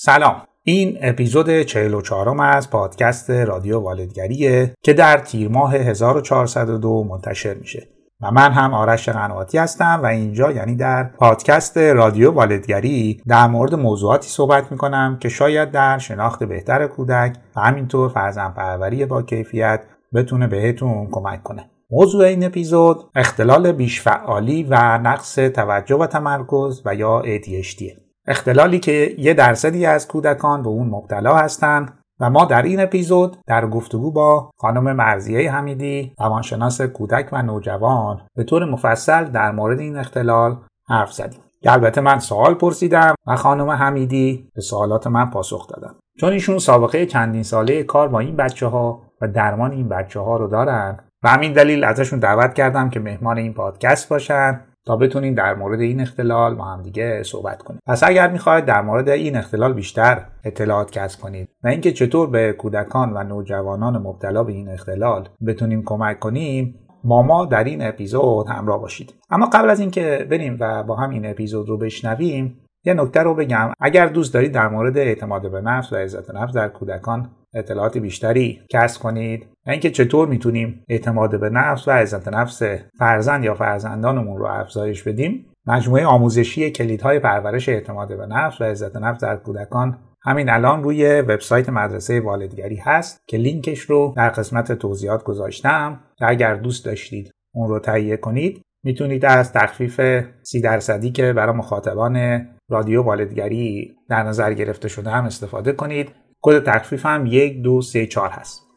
سلام. این اپیزود 44 از پادکست رادیو والدگریه که در تیر ماه 1402 منتشر میشه. و من هم آرش قنواتی هستم و اینجا یعنی در پادکست رادیو والدگری در مورد موضوعاتی صحبت می‌کنم که شاید در شناخت بهتر کودک و همینطور فرزن پروری با کیفیت بتونه بهتون کمک کنه. موضوع این اپیزود اختلال بیشفعالی و نقص توجه و تمرکز و یا ADHD اختلالی که یه درصدی از کودکان به اون مبتلا هستند و ما در این اپیزود در گفتگو با خانم مرزیه حمیدی روانشناس کودک و نوجوان به طور مفصل در مورد این اختلال حرف زدیم. البته من سوال پرسیدم و خانم حمیدی به سوالات من پاسخ دادم چون ایشون سابقه چندین ساله کار با این بچه ها و درمان این بچه ها رو دارن و همین دلیل ازشون دعوت کردم که مهمان این پادکست باشن تا بتونیم در مورد این اختلال با هم دیگه صحبت کنیم. پس اگر می‌خواید در مورد این اختلال بیشتر اطلاعات کسب کنید و اینکه چطور به کودکان و نوجوانان مبتلا به این اختلال بتونیم کمک کنیم ما ما در این اپیزود همراه باشید. اما قبل از اینکه بریم و با هم این اپیزود رو بشنویم یه نکته رو بگم. اگر دوست دارید در مورد اعتماد به نفس و عزت نفس در کودکان اطلاعات بیشتری کسب کنید و اینکه چطور می‌تونیم اعتماد به نفس و عزت نفس فرزند یا فرزندانمون رو افزایش بدیم مجموعه آموزشی کلیدهای پرورش اعتماد به نفس و عزت نفس در کودکان همین الان روی وبسایت مدرسه والدگری هست که لینکش رو در قسمت توضیحات گذاشتم. که اگر دوست داشتید اون رو تهیه کنید می‌تونید از تخفیف سی درصدی که برای مخاطبان رادیو والدگری در نظر گرفته شده هم استفاده کنید. کد تخفیف هم یک دو سه چهار هست.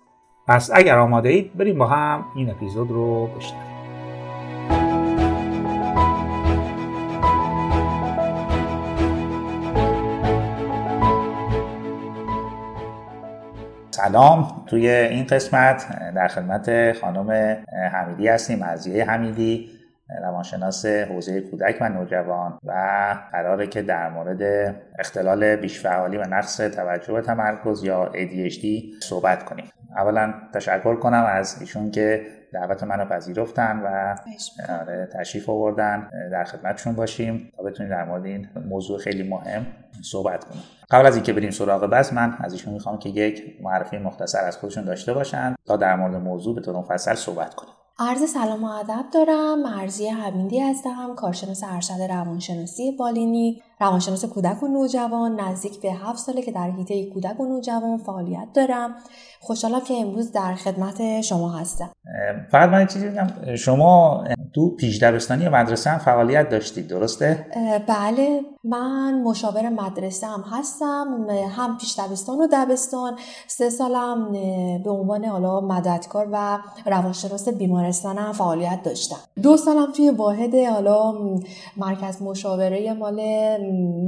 پس اگر آماده اید بریم با هم این اپیزود رو بشنویم. سلام توی این قسمت در خدمت خانم حمیدی هستیم مرزیه حمیدی روانشناس حوزه کودک و نوجوان و قراره که در مورد اختلال بیشفعالی و نقص توجه و تمرکز یا ADHD صحبت کنیم. اولا تشکر کنم از ایشون که دعوت منو پذیرفتن و آره، تشریف آوردن. در خدمتشون باشیم تا بتونیم در مورد این موضوع خیلی مهم صحبت کنیم. قبل از اینکه بریم سراغ بس من از ایشون می‌خوام که یک معرفی مختصر از خودشون داشته باشن تا در مورد موضوع به طور مفصل صحبت کنیم. عرض سلام و ادب دارم. مرزی حمیدی هستم کارشناس ارشد روانشناسی بالینی روانشناس کودک و نوجوان نزدیک به هفت ساله که در حیطه کودک و نوجوان فعالیت دارم. خوشحالم که امروز در خدمت شما هستم. فقط من چیزی بگم. شما تو پیش دبستانی مدرسه هم فعالیت داشتید درسته؟ بله من مشاور مدرسه هم هستم هم پیش دبستان و دبستان. سه سالم به عنوان حالا مددکار و روانشناس بیمارستان هم فعالیت داشتم. دو سالم توی واحد حالا مرکز مشاوره مال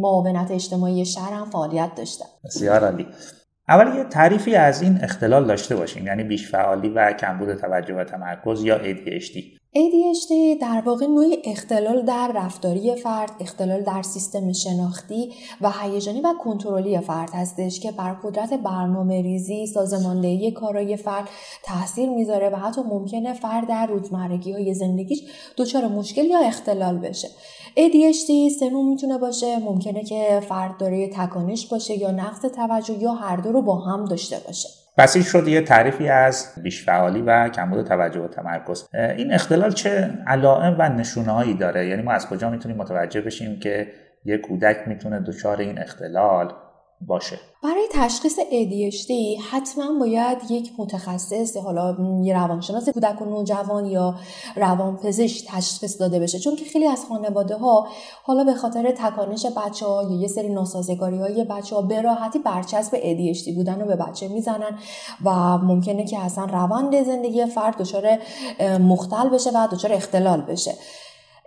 معاونت اجتماعی شهر هم فعالیت داشتم. بسیار عالی. اول یه تعریفی از این اختلال داشته باشیم یعنی بیش فعالی و کمبود توجه و تمرکز یا ADHD ADHD در واقع نوعی اختلال در رفتاری فرد، اختلال در سیستم شناختی و هیجانی و کنترلی فرد هستش که بر قدرت برنامه ریزی، سازماندهی کارای فرد تاثیر می‌ذاره و حتی ممکنه فرد در روزمرگی های زندگیش دچار مشکل یا اختلال بشه. ADHD سنو می‌تونه باشه، ممکنه که فرد داره تکانش باشه یا نقص توجه یا هر دو رو با هم داشته باشه. این شد یه تعریفی از بیشفعالی و کمبود توجه و تمرکز. این اختلال چه علائم و نشونه هایی داره؟ یعنی ما از کجا می‌تونیم متوجه بشیم که یه کودک می‌تونه دچار این اختلال؟ باشه. برای تشخیص ADHD حتما باید یک متخصص حالا یه روانشناس کودک و نوجوان یا روانپزشک تشخیص داده بشه. چون که خیلی از خانواده ها حالا به خاطر تکانش بچه ها یا یه سری ناسازگاری های بچه ها به راحتی برچسب ADHD بودن رو به بچه می‌زنن و ممکنه که اصلا روند زندگی فرد دچار مختل بشه و دچار اختلال بشه.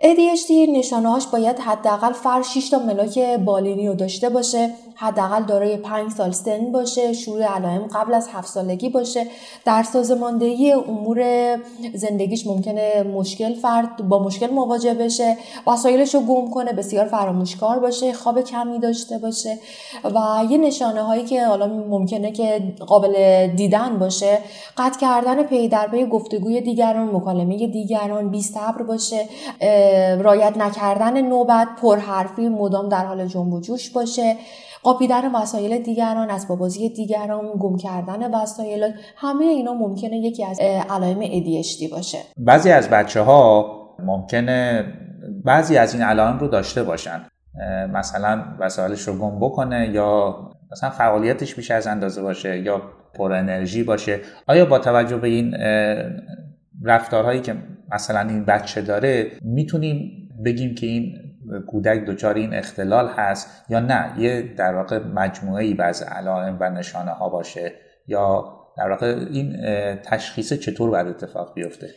ADHD نشانهاش باید حداقل فر 6 تا ملاک بالینی رو داشته باشه. حداقل دارای 5 سال سن باشه شروع علائم قبل از 7 سالگی باشه. در سازماندهی امور زندگیش ممکنه مشکل فرد با مشکل مواجه بشه. وسایلش رو گم کنه بسیار فراموشکار باشه خواب کمی داشته باشه. و یه نشانه هایی که حالا ممکنه که قابل دیدن باشه قطع کردن پی در پی گفتگوی دیگران مکالمه دیگران بی صبر باشه. رایت نکردن نوبت پرحرفی مدام در حال جنب و جوش باشه. قاپیدن وسایل دیگران اسبابازی دیگران گم کردن وسایل همه اینا ممکنه یکی از علائم ADHD باشه. بعضی از بچه ها ممکنه بعضی از این علائم رو داشته باشن. مثلا وسایلش رو گم بکنه یا مثلا فعالیتش بیش از اندازه باشه یا پر انرژی باشه. آیا با توجه به این رفتارهایی که مثلا این بچه داره می‌تونیم بگیم که این کودک دچار این اختلال هست یا نه؟ یه در واقع مجموعه ای از علائم و نشانه ها باشه یا در واقع این تشخیص چطور باید اتفاق بیفته؟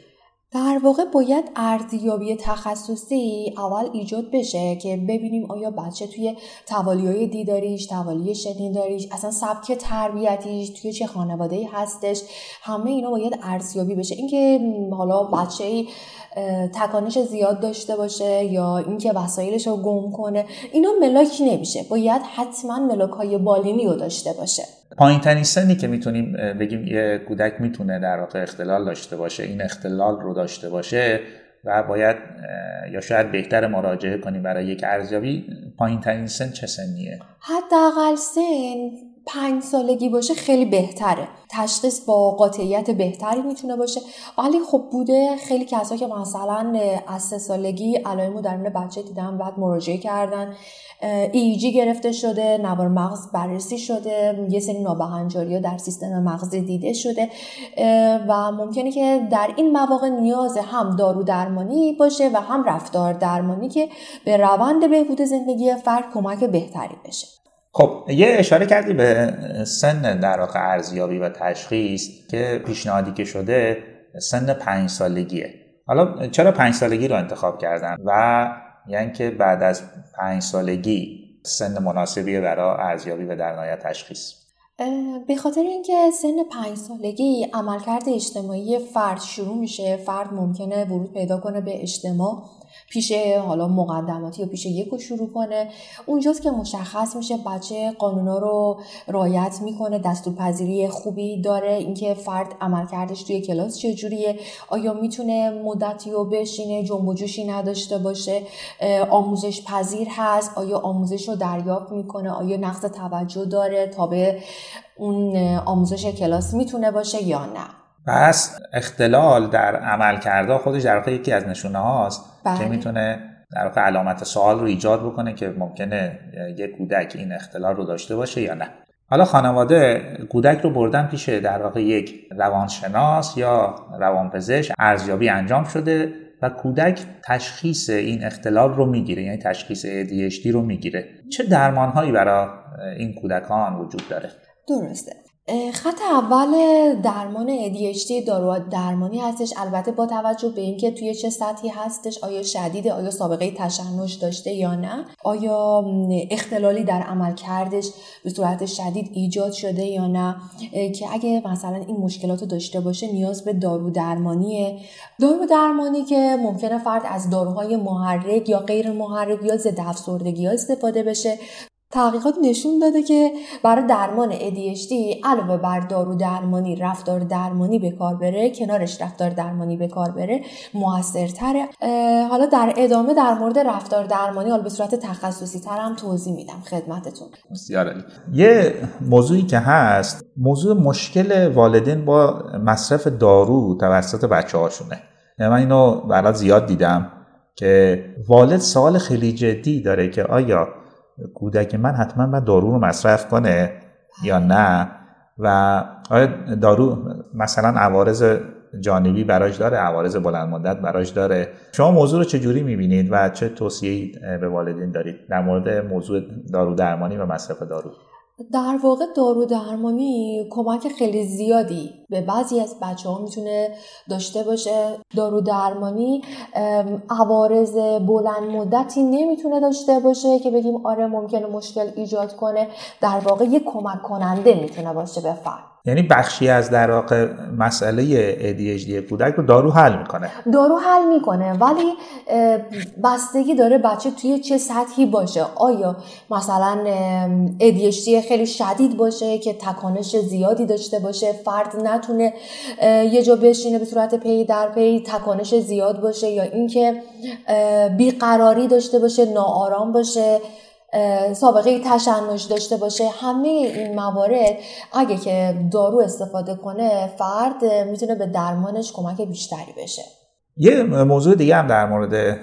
در واقع باید ارزیابی تخصصی اول ایجاد بشه که ببینیم آیا بچه توی توالی های دیداریش، توالی شنیداریش، اصلا سبک تربیتیش توی چه خانواده ای هستش همه اینا باید ارزیابی بشه. اینکه حالا بچه تکانش زیاد داشته باشه یا اینکه وسایلش رو گم کنه اینا ملاک نمیشه. باید حتما ملاک های بالینی رو داشته باشه. پایین ترین سنی که می‌تونیم بگیم یه کودک می‌تونه در واقع اختلال داشته باشه این اختلال رو داشته باشه و باید یا شاید بهتر مراجعه کنیم برای یک ارزیابی پایین ترین سن چه سنیه؟ حداقل سن پنج سالگی باشه خیلی بهتره. تشخیص با قاطعیت بهتری می‌تونه باشه. ولی خب بوده خیلی کسا که مثلا از سه سالگی علائم درون بچه دیدن بعد مراجعه کردن. ایجی گرفته شده نوار مغز بررسی شده یه سری نابهنجاری در سیستم مغزی دیده شده. و ممکنه که در این مواقع نیاز هم دارو درمانی باشه و هم رفتار درمانی که به روند بهبود زندگی فرد کمک بهتری بشه. خب یه اشاره کردی به سن در واقع ارزیابی و تشخیص که پیشنهادی که شده سن پنج سالگیه. حالا چرا پنج سالگی رو انتخاب کردن؟ و یعنی که بعد از پنج سالگی سن مناسبی برای ارزیابی و در نهایت تشخیص. به خاطر اینکه سن پنج سالگی عملکرد اجتماعی فرد شروع میشه فرد ممکنه ورود پیدا کنه به اجتماع. پیش حالا مقدماتی یا پیش یک شروع کنه. اونجاست که مشخص میشه بچه قانونا رو رایت می‌کنه دستور پذیری خوبی داره اینکه فرد عملکردش توی کلاس چجوریه آیا می‌تونه مدتی رو بشینه جنب و جوشی نداشته باشه آموزش پذیر هست آیا آموزش رو دریافت می‌کنه آیا نقص توجه داره تا به اون آموزش کلاس می‌تونه باشه یا نه. پس اختلال در عمل کرده خودش در واقع یکی از نشونه هاست که بله. می‌تونه در واقع علامت سوال رو ایجاد بکنه که ممکنه یک کودک این اختلال رو داشته باشه یا نه. حالا خانواده کودک رو بردن پیش در واقع یک روانشناس یا روانپزشک ارزیابی انجام شده و کودک تشخیص این اختلال رو می‌گیره یعنی تشخیص ADHD رو می‌گیره. چه درمانهایی برای این کودکان وجود داره؟ درسته. خط اول درمان ADHD دارو درمانی هستش. البته با توجه به اینکه توی چه سطحی هستش آیا شدیده آیا سابقه تشنج داشته یا نه آیا اختلالی در عمل کردش به صورت شدید ایجاد شده یا نه که اگه مثلا این مشکلات داشته باشه نیاز به دارو درمانیه. دارو درمانی که ممکنه فرد از داروهای محرک یا غیر محرک یا ضد افسردگی استفاده بشه. تحقیقات نشون داده که برای درمان ADHD علاوه بر دارو درمانی رفتار درمانی به کار بره کنارش رفتار درمانی به کار بره موثرتره حالا در ادامه در مورد رفتار درمانی حالا به صورت تخصصی تر هم توضیح میدم خدمتتون. بسیار یه موضوعی که هست موضوع مشکل والدین با مصرف دارو توسط بچه هاشونه یعنی من اینو برات زیاد دیدم که والد سوال خیلی جدی داره که آیا کودک من حتما باید دارو رو مصرف کنه یا نه؟ و آیا دارو مثلا عوارض جانبی براش داره؟ عوارض بلند مدت براش داره؟ شما موضوع رو چجوری می‌بینید و چه توصیه‌ای به والدین دارید در مورد موضوع دارو درمانی و مصرف دارو؟ در واقع دارو درمانی کمک خیلی زیادی به بعضی از بچه ها می‌تونه داشته باشه. دارو درمانی عوارض بلند مدتی نمی‌تونه داشته باشه که بگیم آره ممکنه مشکل ایجاد کنه. در واقع یک کمک کننده می‌تونه باشه به فرد. یعنی بخشی از در واقع مسئله ADHD کودک رو دارو حل می‌کنه. دارو حل می‌کنه. ولی بستگی داره بچه توی چه سطحی باشه. آیا مثلا ADHD خیلی شدید باشه که تکانش زیادی داشته باشه فرد نتونه یه جا بشینه به صورت پی در پی تکانش زیاد باشه یا اینکه بیقراری داشته باشه ناآرام باشه سابقه تشنج داشته باشه همه این موارد اگه که دارو استفاده کنه فرد می‌تونه به درمانش کمک بیشتری بشه. یه موضوع دیگه هم در مورد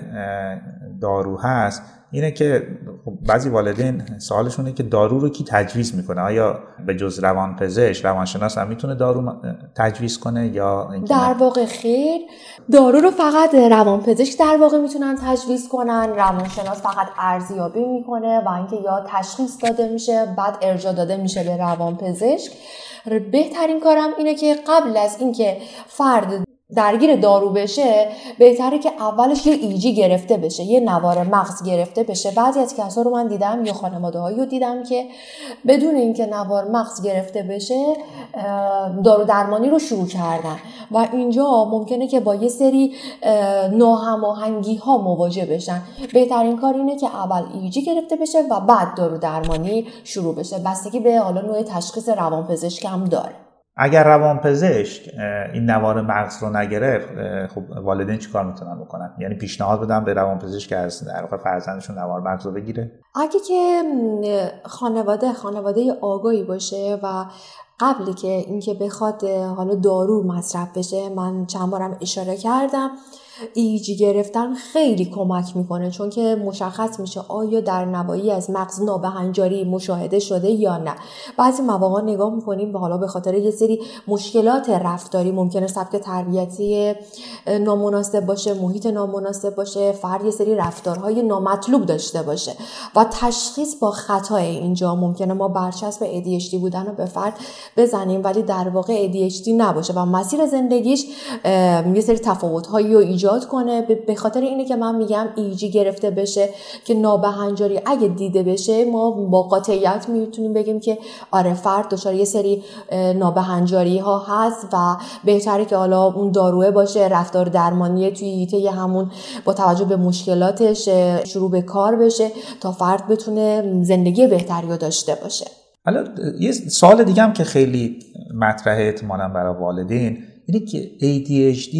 دارو هست. اینه که خب بعضی والدین سوالشونه که دارو رو کی تجویز می‌کنه؟ آیا به جز روانپزشک روانشناس هم می‌تونه دارو تجویز کنه یا در واقع خیر. دارو رو فقط روانپزشک در واقع می‌تونن تجویز کنن روانشناس فقط ارزیابی می‌کنه و اینکه یا تشخیص داده میشه بعد ارجا داده میشه به روانپزشک. بهترین کارم اینه که قبل از اینکه فرد درگیر دارو بشه بهتره که اولش یه ایجی گرفته بشه یه نوار مغز گرفته بشه. بعضی از کسا رو من دیدم یا خانواده هایی رو دیدم که بدون اینکه نوار مغز گرفته بشه دارو درمانی رو شروع کردن. و اینجا ممکنه که با یه سری ناهماهنگی ها مواجه بشن. بهترین کار اینه که اول ایجی گرفته بشه و بعد دارو درمانی شروع بشه. بستگی به حالا نوع تشخیص روانپزشک هم داره. اگر روانپزشک این نوار مغز رو نگرفت خب والدین چیکار می‌تونن بکنن؟ یعنی پیشنهاد بدم به روانپزشک از در فرزندشون نوار مغز رو بگیره؟ اگه که خانواده خانواده آگاهی باشه و قبلی که اینکه بخواد حالا دارو مصرف بشه من چند بارم اشاره کردم ایجی گرفتن خیلی کمک می‌کنه چون که مشخص میشه آیا در نوایی از مغز نابهنجاری مشاهده شده یا نه. بعضی مواقع نگاه می‌کنیم به حالا به خاطر یه سری مشکلات رفتاری ممکنه سبک تربیتی نامناسب باشه محیط نامناسب باشه فرد یه سری رفتارهای نامطلوب داشته باشه و تشخیص با خطای اینجا ممکنه ما برچسب ADHD بودن رو به فرد بزنیم ولی در واقع ADHD نباشه و مسیر زندگیش یه سری تفاوت‌هایی رو ایجاد کنه. به خاطر اینه که من میگم ایجی گرفته بشه که نابهنجاری اگه دیده بشه ما با قاطعیت می‌تونیم بگیم که آره فرد دچار یه سری نابهنجاری ها هست و بهتره که حالا اون داروه باشه رفتار درمانی توی همون با توجه به مشکلاتش شروع به کار بشه تا فرد بتونه زندگی بهتری داشته باشه. حالا یه سوال دیگه هم که خیلی مطرحه احتمالا برای والدین اینه که ADHD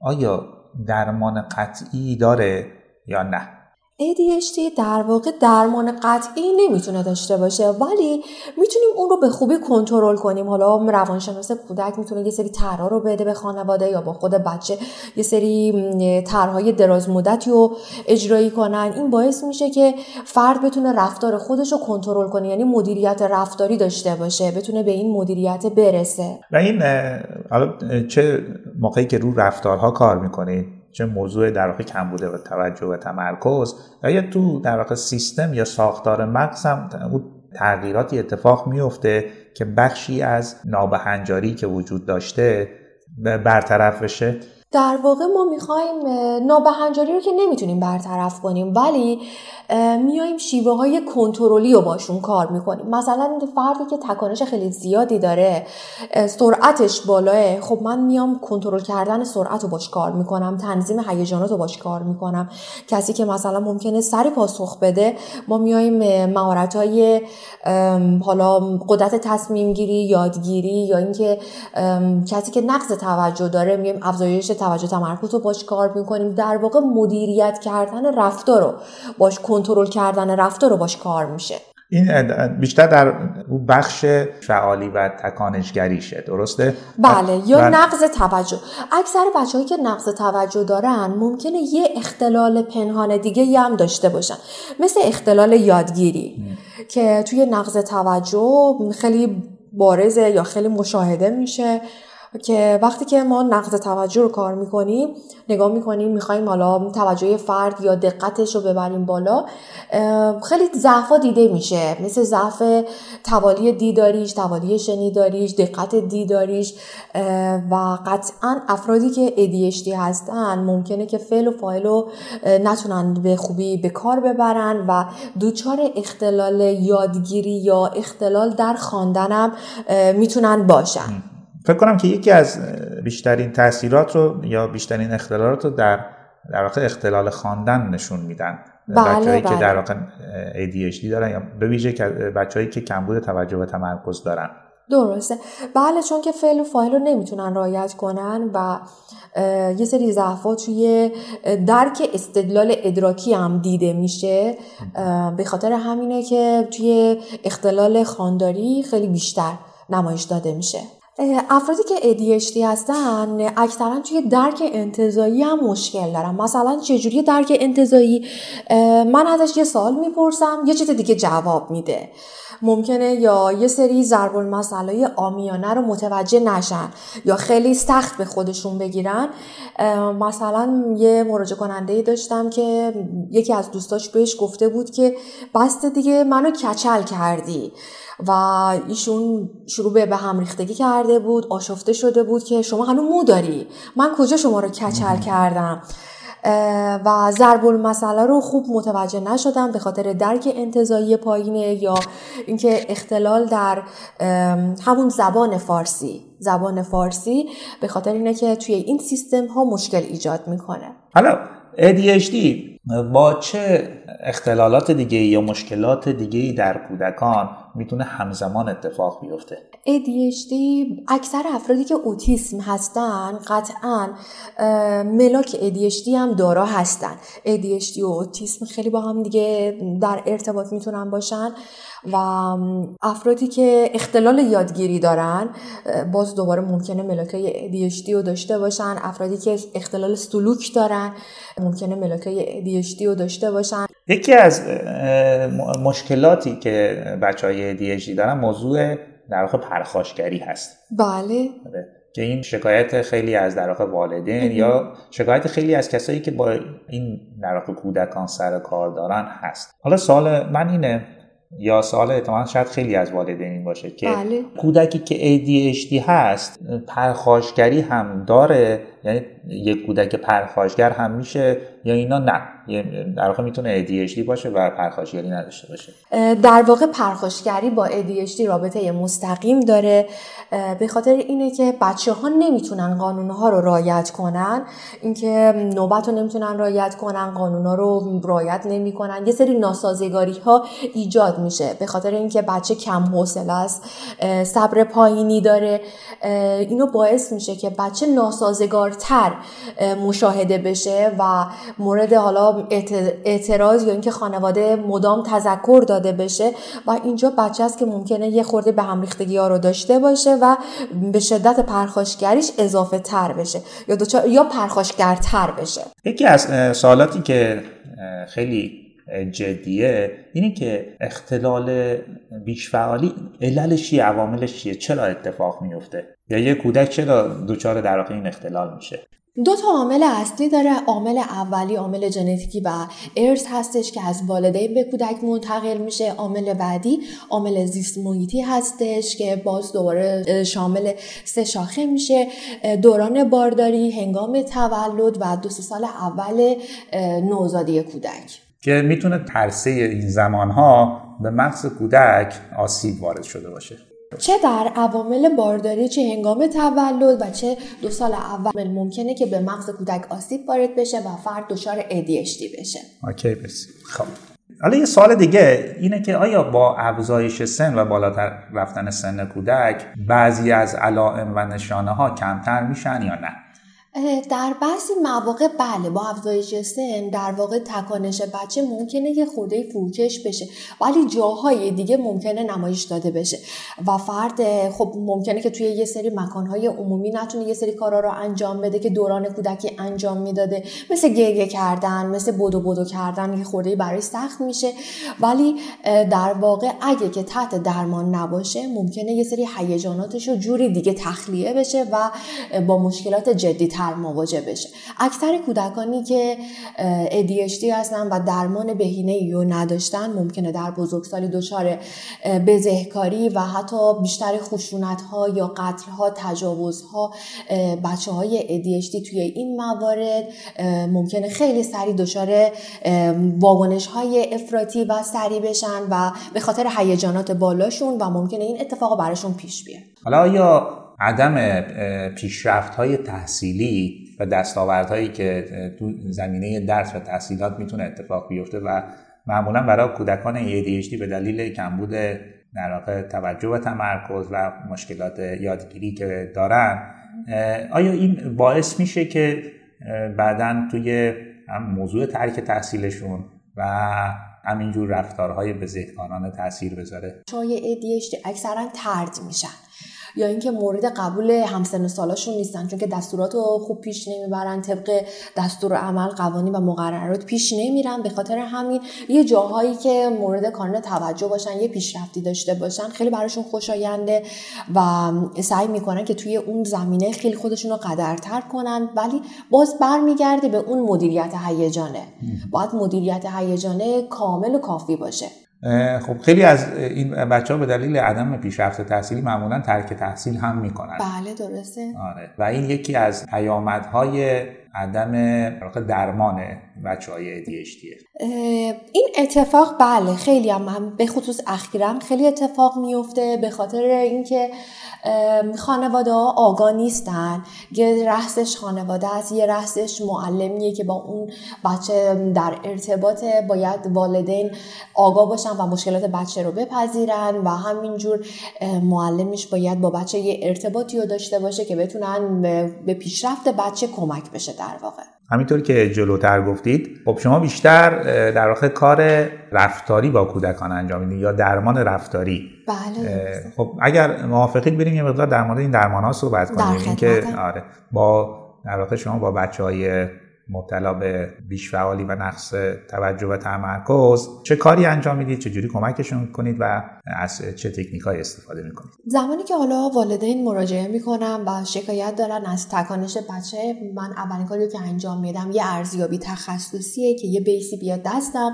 آیا درمان قطعی داره یا نه؟ ADHD در واقع درمان قطعی نمی‌تونه داشته باشه ولی می‌تونیم اون رو به خوبی کنترل کنیم. حالا روانشناس کودک می‌تونه یه سری طرها رو بده به خانواده یا با خود بچه یه سری طرحهای دراز مدتی رو اجرایی کنن. این باعث میشه که فرد بتونه رفتار خودش رو کنترل کنه یعنی مدیریت رفتاری داشته باشه بتونه به این مدیریت برسه. و این حالا چه موقعی که رو رفتارها کار می‌کنید؟ چه موضوع در واقع کم بوده و توجه و تمرکز یا تو در واقع سیستم یا ساختار مغز هم تغییراتی اتفاق میفته که بخشی از نابهنجاری که وجود داشته برطرف بشه. در واقع ما می‌خوایم نابهنجاری رو که نمی‌تونیم برطرف کنیم ولی میایم شیوه های کنترلی رو باشون کار می‌کنیم. مثلا فردی که تکانش خیلی زیادی داره سرعتش بالاه خب من میام کنترل کردن سرعت رو باش کار می‌کنم تنظیم هیجانات رو باش کار می‌کنم. کسی که مثلا ممکنه سری پاسخ بده ما میایم مهارت های حالا قدرت تصمیم گیری یادگیری یا اینکه کسی که نقص توجه داره میایم افزایش توجه تمرکز رو باش کار می‌کنیم. در واقع مدیریت کردن رفتار رو باش کنترل کردن رفتار رو باش کار میشه. این بیشتر در بخش فعالی و تکانشگریشه درسته؟ بله یا نقض توجه. اکثر بچه که نقض توجه دارن ممکنه یه اختلال پنهان دیگه هم داشته باشن. مثل اختلال یادگیری که توی نقض توجه خیلی بارزه یا خیلی مشاهده میشه. که وقتی که ما نقض توجه رو کار می‌کنیم نگاه می‌کنیم می‌خوایم حالا توجه فرد یا دقتش رو ببریم بالا خیلی ضعفا دیده میشه. مثل ضعف توالی دیداریش توالی شنیداریش دقت دیداریش و قطعا افرادی که ADHD هستن ممکنه که فعل و فایل رو نتونن به خوبی به کار ببرن و دوچار اختلال یادگیری یا اختلال در خواندنم می‌تونن باشن. فکر کنم که یکی از بیشترین تاثیرات رو یا بیشترین اختلالات رو در در واقع اختلال خواندن نشون میدن. بله بچه‌ای بله. که در واقع ADHD دارن یا به ویژه بچه‌ای که کمبود توجه و تمرکز دارن. درسته. بله چون که فعل و فاعل رو نمی‌تونن رعایت کنن و یه سری ضعفات توی درک استدلال ادراکی هم دیده میشه. به خاطر همینه که توی اختلال خانداری خیلی بیشتر نمایش داده میشه. افرادی که ADHD هستن اکثرا توی درک انتظایی هم مشکل دارن. مثلا چجوری درک انتظایی؟ من ازش یه سال می‌پرسم یه چیز دیگه جواب میده. ممکنه یا یه سری ضرب المثلای آمیانه رو متوجه نشن یا خیلی سخت به خودشون بگیرن. مثلا یه مراجعه کننده داشتم که یکی از دوستاش بهش گفته بود که بسته دیگه منو کچل کردی. و ایشون شروع به هم ریختگی کرده بود آشفته شده بود که شما هنوز مو داری؟ من کجا شما رو کچل کردم؟ و ضرب المثله رو خوب متوجه نشدم به خاطر درک انتظایی پایینه یا اینکه اختلال در همون زبان فارسی زبان فارسی به خاطر اینه که توی این سیستم ها مشکل ایجاد می‌کنه. حالا ADHD با چه اختلالات دیگه یا مشکلات دیگه در کودکان می‌تونه همزمان اتفاق بیفته. ADHD اکثر افرادی که اوتیسم هستن قطعا ملاک ADHD هم دارا هستن. ADHD و اوتیسم خیلی با هم دیگه در ارتباط می‌تونن باشن و افرادی که اختلال یادگیری دارن باز دوباره ممکنه ملاکای ADHD رو داشته باشن. افرادی که اختلال سلوک دارن ممکنه ملاکای ADHD رو داشته باشن. یکی از مشکلاتی که بچه های ADHD دارن موضوع در واقع پرخاشگری هست بله آره. که این شکایت خیلی از در واقع والدین یا شکایت خیلی از کسایی که با این در واقع کودکان سر کار دارن هست حالا سوال من اینه یا سوال احتمالا شاید خیلی از والدین باشه که بله. کودکی که ADHD هست پرخاشگری هم داره یعنی یک کودک پرخاشگر هم میشه یا اینا نه. در واقع می‌تونه ADHD باشه و پرخاشگری نداشته باشه. در واقع پرخاشگری با ADHD رابطه مستقیم داره. به خاطر اینه که بچه ها نمی‌تونن قانون ها رو رایت کنن. اینکه نوبت رو نمی‌تونن رایت کنن قانون ها رو رایت نمی‌کنن. یه سری ناسازگاری ها ایجاد میشه. به خاطر اینکه بچه کم حوصله است صبر پایینی داره. اینو باعث میشه که بچه ناسازگارتر مشاهده بشه و مورد حالا اعتراض یا اینکه خانواده مدام تذکر داده بشه و اینجا بچه است که ممکنه یه خورده به هم ریختگی ها رو داشته باشه و به شدت پرخاشگریش اضافه تر بشه یا یا پرخاشگرتر بشه. یکی از سوالاتی که خیلی جدیه اینه که اختلال بیشفعالی عللش چیه عواملش چیه چرا اتفاق میفته؟ یا یه کودک چرا دچار در واقع این اختلال میشه؟ دو تا عامل اصلی داره عامل اولی عامل ژنتیکی و ارث هستش که از والدین به کودک منتقل میشه. عامل بعدی عامل زیست محیطی هستش که باز دوباره شامل سه شاخه میشه. دوران بارداری هنگام تولد و دو سال اول نوزادی کودک. که می‌تونه ترسه این زمانها به مغز کودک آسیب وارد شده باشه. چه در عوامل بارداری چه هنگام تولد و چه دو سال اول ممکنه که به مغز کودک آسیب وارد بشه و فرد دچار ADHD بشه؟ اوکی بس خب. حالا یه سوال دیگه اینه که آیا با افزایش سن و بالاتر رفتن سن کودک بعضی از علائم و نشانه ها کمتر میشن یا نه؟ در بعضی مواقع بله با افزایش سن در واقع تکانش بچه ممکنه یه خورده فروکش بشه ولی جاهای دیگه ممکنه نمایش داده بشه. و فرد خب ممکنه که توی یه سری مکانهای عمومی نتونه یه سری کارا رو انجام بده که دوران کودکی انجام می‌داده. مثل گریه کردن مثل بدو بدو کردن یه خورده برای سخت میشه. ولی در واقع اگه که تحت درمان نباشه ممکنه یه سری هیجاناتش رو جوری دیگه تخلیه بشه و با مشکلات جدی مواجه بشه. اکثر کودکانی که ADHD هستن و درمان بهینه ایو نداشتن ممکنه در بزرگسالی دچار بزهکاری و حتی بیشتر خشونت ها یا قتل ها تجاوز ها بچه های ADHD توی این موارد ممکنه خیلی سریع دچار واگنش های افراطی و سریع بشن و به خاطر هیجانات بالاشون و ممکنه این اتفاق براشون پیش بیاد. حالا یا عدم پیشرفت های تحصیلی و دستاوردهایی که تو زمینه درس و تحصیلات می‌تونه اتفاق بیفته و معمولا برای کودکان ADHD به دلیل کمبود در واقع توجه و تمرکز و مشکلات یادگیری که دارن آیا این باعث میشه که بعدا توی موضوع ترک تحصیلشون و همینجور رفتارهای بزهکارانه تاثیر بذاره؟ شای ADHD اکثرا ترد میشن. یا اینکه مورد قبول همسن سالاشون نیستن چون که دستورات رو خوب پیش نمی‌برن طبق دستور عمل قوانین و مقررات پیش نمیرن. به خاطر همین یه جاهایی که مورد کانون توجه باشن یه پیشرفتی داشته باشن خیلی براشون خوشاینده و سعی می‌کنن که توی اون زمینه خیلی خودشون رو قدرتر کنن. ولی باز برمیگرده به اون مدیریت هیجانه. باید مدیریت هیجانه کامل و کافی باشه. خب خیلی از این بچه ها به دلیل عدم پیشرفت تحصیلی معمولا ترک تحصیل هم می‌کنن بله درسته آره. و این یکی از پیامدهای عدم درمان بچه های ADHD این اتفاق بله خیلی هم, هم به خصوص اخیرا خیلی اتفاق میفته به خاطر اینکه خانواده ها آگاه نیستن. یه رحسش خانواده است یه رحسش معلمیه که با اون بچه در ارتباط باید والدین آگاه باشن و مشکلات بچه رو بپذیرن و همینجور معلمش باید با بچه یه ارتباطی رو داشته باشه که بتونن به پیشرفت بچه کمک بشه. در واقع. همینطور که جلوتر گفتید خب شما بیشتر در واقع کار رفتاری با کودکان انجام می‌دید یا درمان رفتاری؟ بله خب اگر موافقید بریم یه مقدار در مورد این درمان ها صحبت کنیم. که آره با در واقع شما با بچه های مبتلا به بیش فعالی و نقص توجه و تمرکز. چه کاری انجام می‌دید؟ چه جوری کمکشون کنید و از چه تکنیک های استفاده می‌کنید؟ زمانی که حالا والدین مراجعه می‌کنم و شکایت دارن از تکانش بچه من اولین کاری که انجام میدم یه ارزیابی تخصصیه که یه بیسی بیاد دستم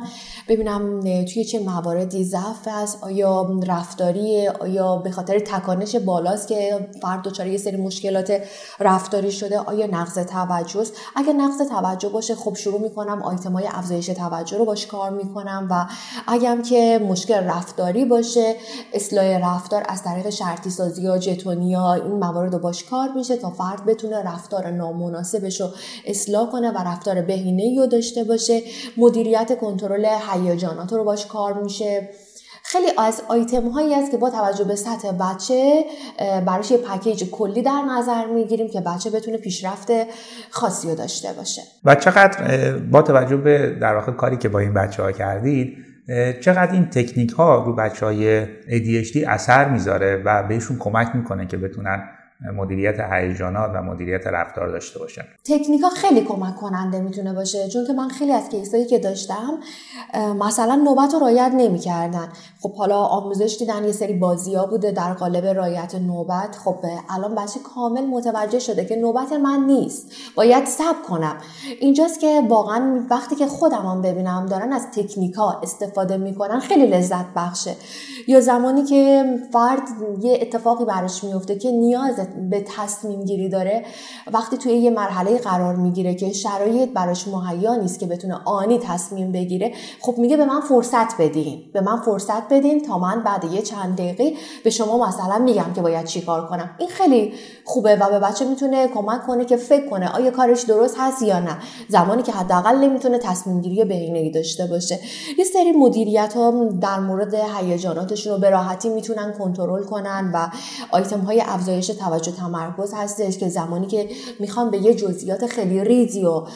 ببینم توی چه مواردی ضعف است آیا رفتاریه آیا به خاطر تکانش بالاست که فرد دچار یه سری مشکلات رفتاری شده آیا نقص توجه اگه نقص توجه باشه خب شروع می‌کنم آیتم های افزایش توجه رو باش کار می‌کنم و اگرم که مشکل رفتاری باشه اصلاح رفتار از طریق شرطی سازی یا جتونی یا این موارد رو باش کار میشه تا فرد بتونه رفتار نامناسبش رو اصلاح کنه و رفتار بهینه رو داشته باشه. مدیریت کنترل هیجانات رو باش کار میشه. خیلی از آیتم هایی است که با توجه به سطح بچه براش یه پکیج کلی در نظر می‌گیریم که بچه بتونه پیشرفت خاصی رو داشته باشه. و چقدر با توجه به در واقع کاری که با این بچه ها کردید چقدر این تکنیک ها رو بچه های ADHD اثر می‌ذاره و بهشون کمک می‌کنه که بتونن مدیریت هیجانات و مدیریت رفتار داشته باشن تکنیکا خیلی کمک کننده می‌تونه باشه چون که من خیلی از کیسایی که داشتم مثلا نوبت رو رایت نمی‌کردن. خب حالا آموزش دیدن یه سری بازی ها بوده در قالب رایت نوبت. خب الان بچه کامل متوجه شده که نوبت من نیست. باید صبر کنم. اینجاست که واقعا وقتی که خودم ببینم دارن از تکنیکا استفاده می‌کنن خیلی لذت بخشه. یا زمانی که فرد یه اتفاقی براش میفته که نیاز به تصمیم گیری داره وقتی توی یه مرحله قرار می‌گیره که شرایط براش مهیا نیست که بتونه آنی تصمیم بگیره خب میگه به من فرصت بدین. به من فرصت بدین تا من بعد یه چند دقیقه به شما مثلا میگم که باید چیکار کنم. این خیلی خوبه و به بچه می‌تونه کمک کنه که فکر کنه آیا کارش درست هست یا نه. زمانی که حداقل نمی‌تونه تصمیم گیری بهینه‌ای داشته باشه. یه سری مدیریت ها در مورد هیجاناتشون رو به راحتی می‌تونن کنترل کنن و آیتم های افزایش توجه تمرکز هستش که زمانی که می‌خوان به یه جزئیات خیلی ریزی و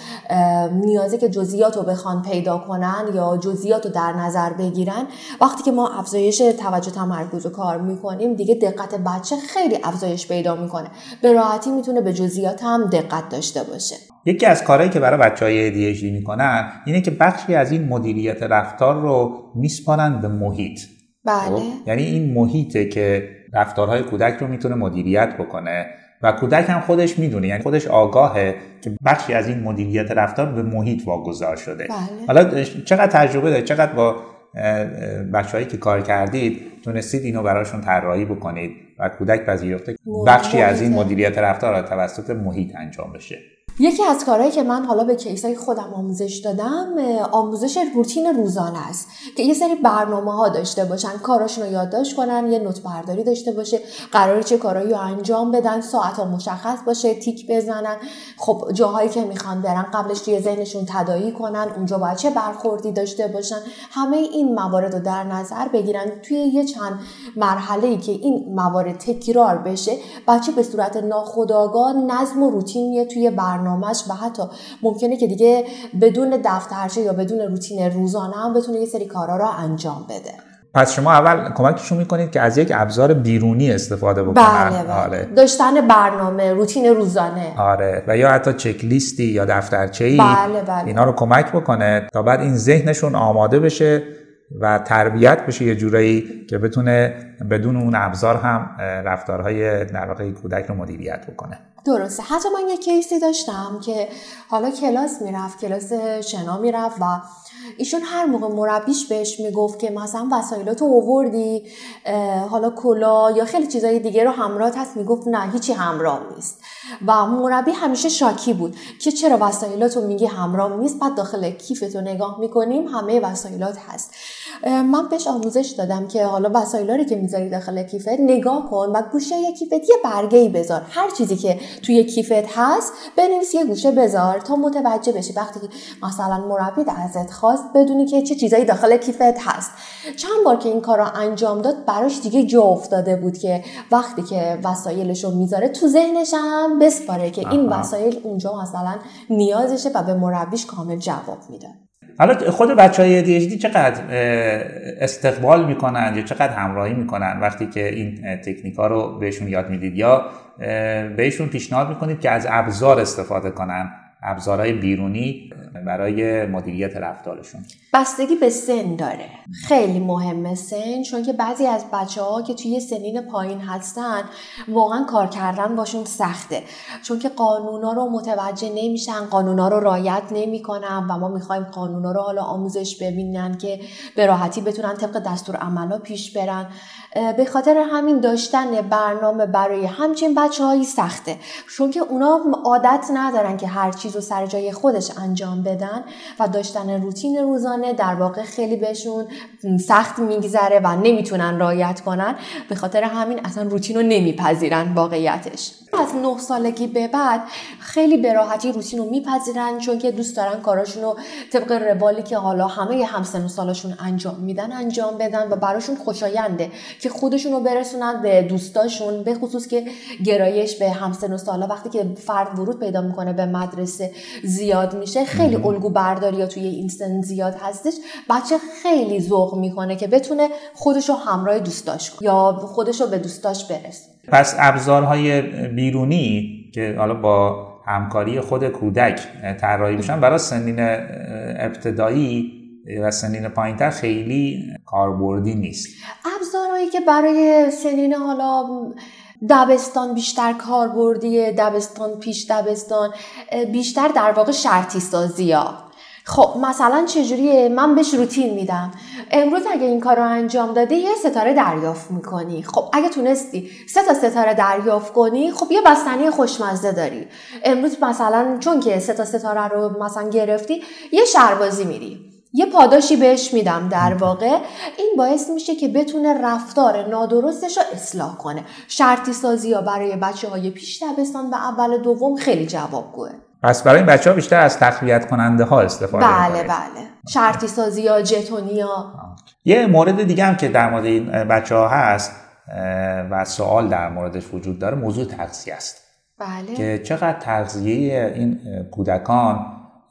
نیازه که جزئیات رو بخوان پیدا کنن یا جزئیات رو در نظر بگیرن وقتی که ما افزایش توجه تمرکز رو کار می‌کنیم دیگه دقت بچه خیلی افزایش پیدا می‌کنه. به راحتی می‌تونه به جزئیات هم دقت داشته باشه. یکی از کارهایی که برای بچه های ADHD می‌کنن اینه که بخشی از این مدیریت رفتار رو میسپارن به محیط. بله. خب؟ یعنی این محیطه که رفتارهای کودک رو می‌تونه مدیریت بکنه و کودک هم خودش می‌دونه یعنی خودش آگاهه که بخشی از این مدیریت رفتار به محیط واگذار شده. بله. حالا چقدر تجربه دارید؟ چقدر با بچههایی که کار کردید تونستید اینو براشون طراحی بکنید و کودک پذیرفته بخشی از این مدیریت رفتار توسط محیط انجام بشه؟ یکی از کارهایی که من حالا به کیسای خودم آموزش دادم آموزش روتین روزانه است که یه سری برنامه ها داشته باشن کاراشون رو یادداشت کنن یه نوت برداری داشته باشه قرار چه کارهایی رو انجام بدن ساعت ها مشخص باشه تیک بزنن. خب جاهایی که می‌خوان برن قبلش توی ذهنشون تدایی کنن اونجا باید چه برخوردی داشته باشن. همه این موارد رو در نظر بگیرن. توی یه چند مرحله ای که این موارد تکرار بشه بچه به صورت ناخودآگاه نظم و روتینیه توی برنامه برنامهش و حتی ممکنه که دیگه بدون دفترچه یا بدون روتین روزانه هم بتونه یه سری کارا رو انجام بده پس شما اول کمکشون می‌کنید که از یک ابزار بیرونی استفاده بکنن بله بله. آره. داشتن برنامه روتین روزانه آره و یا حتی چک لیستی یا دفترچه ای بله بله. اینا رو کمک بکنه تا بعد این ذهنشون آماده بشه و تربیت بشه یه جورایی که بتونه بدون اون ابزار هم رفتارهای در کودک رو مدیریت بکنه. درسته. حتی من یه کیسی داشتم که حالا کلاس می‌رفت کلاس شنا می‌رفت و ایشون هر موقع مربیش بهش می‌گفت که مثلا وسایلاتو اووردی حالا کلا یا خیلی چیزای دیگه رو همراه هست می‌گفت نه هیچی همراه نیست. و مربی همیشه شاکی بود که چرا وسایلاتو میگی همراه نیست بعد داخل کیفتو نگاه می‌کنیم همه وسایلات هست. من بهش آموزش دادم که حالا وسایلا رو که می‌ذاری داخل کیفت نگاه کن و گوشه کیفت یه برگه ای بذار. هر چیزی که توی کیفت هست بنویس یه گوشه بذار تا متوجه بشی. وقتی که مثلا مربی ازت خواست بدونی که چه چیزایی داخل کیفت هست. چند بار که این کار رو انجام داد براش دیگه جا افتاده بود که وقتی که وسایلش رو می‌ذاره تو ذهنش هم بسپاره که این وسایل اونجا مثلا نیازشه و به مربیش کامل جواب میده. حالا خود بچه های چقدر استقبال می‌کنن یا چقدر همراهی می‌کنن وقتی که این تکنیک ها رو بهشون یاد می‌دید؟ یا بهشون پیشنهاد می‌کنید که از ابزار استفاده کنن ابزارهای بیرونی برای مدیریت رفتارشون؟ بستگی به سن داره. خیلی مهمه سن چون که بعضی از بچه ها که توی سنین پایین هستن واقعا کار کردن باشون سخته. چون که قانونا رو متوجه نمیشن قانونا رو رایت نمی‌کنن و ما می‌خوایم قانونا رو حالا آموزش ببینن که به راحتی بتونن طبق دستور عملا پیش برن. به خاطر همین داشتن برنامه برای همچین بچه هایی سخته. چون که اونا عادت ندارن که هر چیز رو سر جای خودش انجام بدن و داشتن روتین روزانه در واقع خیلی بهشون سخت میگذره و نمی‌تونن رایت کنن. به خاطر همین اصلا روتین رو نمیپذیرن واقعیتش. از نه سالگی به بعد خیلی به راحتی روتین رو میپذیرن چون که دوست دارن کاراشون رو طبق روالی که حالا همه همسن و سالشون انجام میدن انجام بدن و براشون خوشاینده که خودشون رو برسونن به دوستاشون به خصوص که گرایش به همسن و سالا وقتی که فرد ورود پیدا می‌کنه به مدرسه زیاد میشه خیلی الگو برداری توی این سن زیاد هستش بچه خیلی ذوق می‌کنه که بتونه خودش رو همراه دوستاش کنه یا خودش رو به دوستاش برسه پس ابزارهای بیرونی که حالا با همکاری خود کودک طراحی میشن برای سنین ابتدایی و سنین پایینتر خیلی کاربردی نیست. ابزارهایی که برای سنین حالا دبستان بیشتر کاربردیه دبستان پیش دبستان بیشتر در واقع شرطی سازی ها خب مثلا چجوریه من بهش روتین میدم؟ امروز اگه این کار رو انجام دادی یه ستاره دریافت می‌کنی. خب اگه تونستی سه تا ستاره دریافت کنی خب یه بستنی خوشمزه داری. امروز مثلا چون که سه تا ستاره رو مثلا گرفتی یه شربازی میری. یه پاداشی بهش میدم در واقع. این باعث میشه که بتونه رفتار نادرستش رو اصلاح کنه. شرطی سازی ها برای بچه های پیش دبستان و اول دوم خیلی جوابگوه. پس برای این بچه ها بیشتر از تقویت کننده ها استفاده بله بله. شرطی سازی ها جتونی ها یه مورد دیگه هم که در مورد این بچه ها هست و سوال در موردش وجود داره موضوع تغذیه است. بله. که چقدر تغذیه این کودکان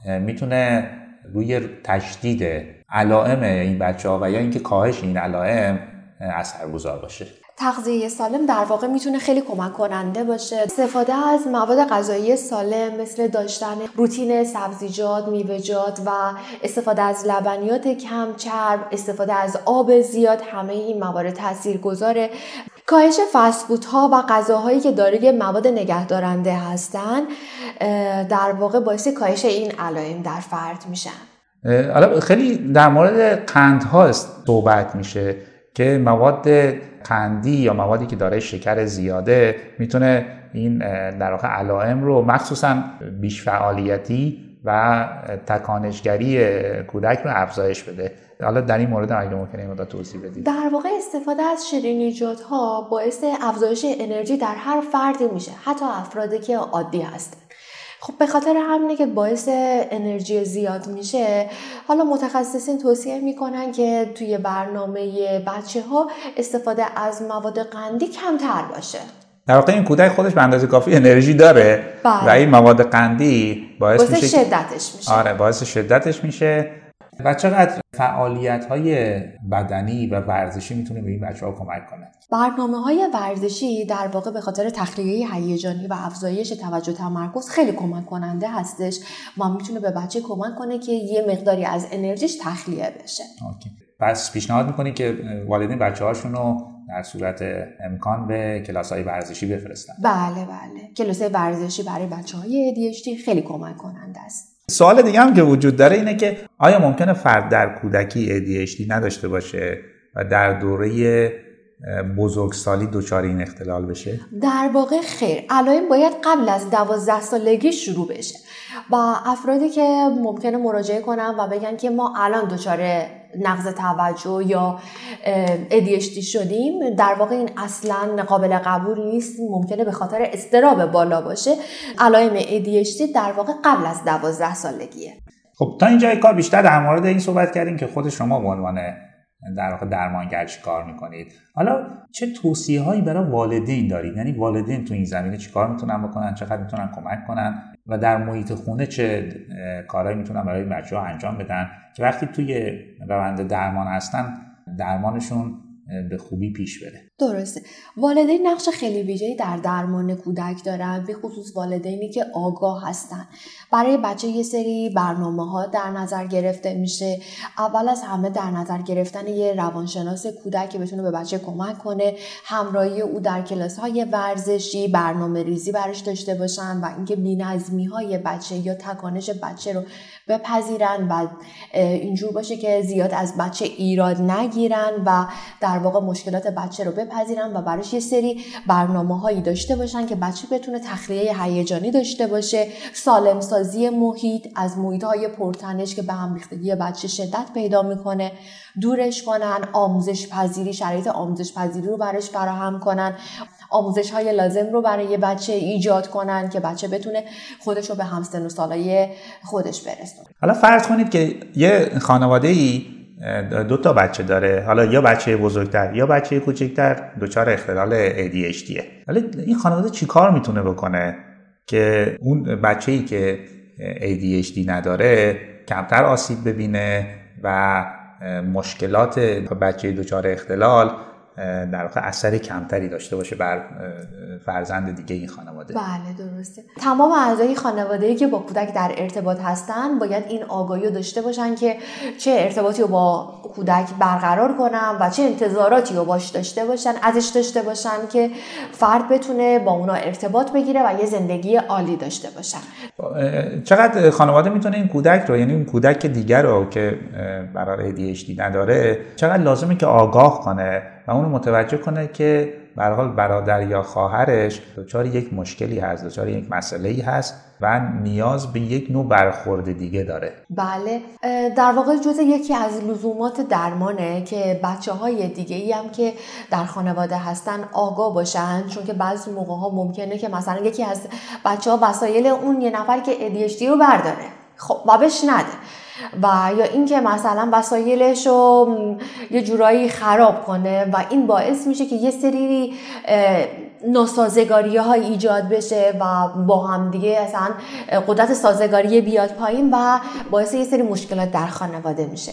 می‌تونه روی تشدید علائم این بچه ها و یا اینکه کاهش این علائم اثرگذار باشه. تغذیه سالم در واقع می‌تونه خیلی کمک کننده باشه. استفاده از مواد غذایی سالم مثل داشتن روتین سبزیجات میوه‌جات و استفاده از لبنیات کم چرب استفاده از آب زیاد همه این موارد تاثیرگذاره کاهش ها و غذاهایی که دارای مواد نگهدارنده هستند در واقع باعث کاهش این علائم در فرد میشن. حالا خیلی در مورد قندها صحبت میشه که مواد قندی یا موادی که داره شکر زیاده می‌تونه این در واقع علائم رو مخصوصا بیش فعالیتی و تکانشگری کودک رو افزایش بده. حالا در این مورد اگه ممکنه این توضیح بدید. در واقع استفاده از شیرینیجات ها باعث افزایش انرژی در هر فردی میشه حتی افرادی که عادی هستن. خب به خاطر همینه که باعث انرژی زیاد میشه. حالا متخصصین توصیه می‌کنن که توی برنامه بچه ها استفاده از مواد قندی کمتر باشه. در واقع این کودک خودش به اندازه کافی انرژی داره بله. و این مواد قندی باعث, باعث میشه شدتش میشه. آره باعث شدتش میشه و چقدر فعالیت های بدنی و ورزشی می‌تونه به این بچه ها کمک کنه؟ برنامه های ورزشی در واقع به خاطر تخلیه هیجانی و افزایش توجه تمرکز خیلی کمک کننده هستش و می‌تونه به بچه کمک کنه که یه مقداری از انرژیش تخلیه بشه. اوکی. پس پیشنهاد می‌کنی که والدین بچه هاشون رو در صورت امکان به کلاس های ورزشی بفرستن؟ بله بله. کلاس ورزشی برای بچه های ADHD خیلی کمک کننده است. سوال دیگه هم که وجود داره اینه که آیا ممکنه فرد در کودکی ADHD نداشته باشه و در دوره بزرگسالی دچار این اختلال بشه؟ در واقع خیر علائم باید قبل از دوازده سالگی شروع بشه و افرادی که ممکنه مراجعه کنن و بگن که ما الان دچار نقض توجه یا ADHD شدیم در واقع این اصلا قابل قبول نیست ممکنه به خاطر استراب بالا باشه. علائم ADHD در واقع قبل از دوازده سالگیه. خب تا اینجا کار بیشتر در مورد این صحبت کردیم که خود شما به عنوان در واقع درمانگر چی کار می‌کنید. حالا چه توصیه هایی برای والدین دارید؟ یعنی والدین تو این زمینه چی کار می‌تونن بکنن؟ چقدر می‌تونن کمک کنن؟ و در محیط خونه چه کارهایی می‌تونن برای بچه ها انجام بدن؟ که وقتی توی روند درمان هستن درمانشون به خوبی پیش بره. درسته. والدین نقش خیلی ویژه‌ای در درمان کودک دارن به خصوص والدینی که آگاه هستن. برای بچه یه سری برنامه ها در نظر گرفته میشه. اول از همه در نظر گرفتن یه روانشناس کودک که بتونه به بچه کمک کنه همراهی او در کلاس های ورزشی برنامه ریزی برش داشته باشن و اینکه بینظمی های بچه یا تکانش بچه رو بپذیرن و اینجور باشه که زیاد از بچه ایراد نگیرن و در واقع مشکلات بچه رو بپذیرن و براش یه سری برنامه هایی داشته باشن که بچه بتونه تخلیه هیجانی داشته باشه. سالم سازی محیط از محیط های پرتنش که به هم ریختگی بچه شدت پیدا می‌کنه. دورش کنن آموزش پذیری شرایط آموزش پذیری رو براش فراهم کنن. آموزش های لازم رو برای بچه ایجاد کنن که بچه بتونه خودش رو به همسن و سالای خودش برسونه. حالا فرض کنید که یه خانواده ای دو تا بچه داره. حالا یا بچه بزرگتر یا بچه کوچکتر دچار اختلال ADHDه حالا این خانواده چیکار می‌تونه بکنه که اون بچه ای که ADHD نداره کمتر آسیب ببینه و مشکلات بچه دچار اختلال در واقع اثر کمتری داشته باشه بر فرزند دیگه این خانواده. بله درسته. تمام اعضای خانواده که با کودک در ارتباط هستن باید این آگاهی رو داشته باشن که چه ارتباطی رو با کودک برقرار کنن و چه انتظاراتی رو باش داشته باشن ازش داشته باشن که فرد بتونه با اونا ارتباط بگیره و یه زندگی عالی داشته باشن. چقدر خانواده می‌تونه این کودک رو یعنی اون کودک دیگر رو که برای ADHD نداره چقدر لازمه که آگاه کنه؟ و اونو متوجه کنه که به حال برادر یا خواهرش دچار یک مشکلی هست دچار یک مسئله ای هست و نیاز به یک نوع برخورد دیگه داره. بله. در واقع جز یکی از لزومات درمانه که بچه های دیگه ای هم که در خانواده هستن آگاه باشن چون که بعضی موقع ها ممکنه که مثلا یکی از بچه ها وسایل اون یه نفر که ADHD رو برداره. خب و بهش نده. و یا اینکه مثلا وسایلش رو یه جورایی خراب کنه و این باعث میشه که یه سری ناسازگاری های ایجاد بشه و با هم دیگه اصلا قدرت سازگاری بیاد پایین و باعث یه سری مشکلات در خانواده میشه.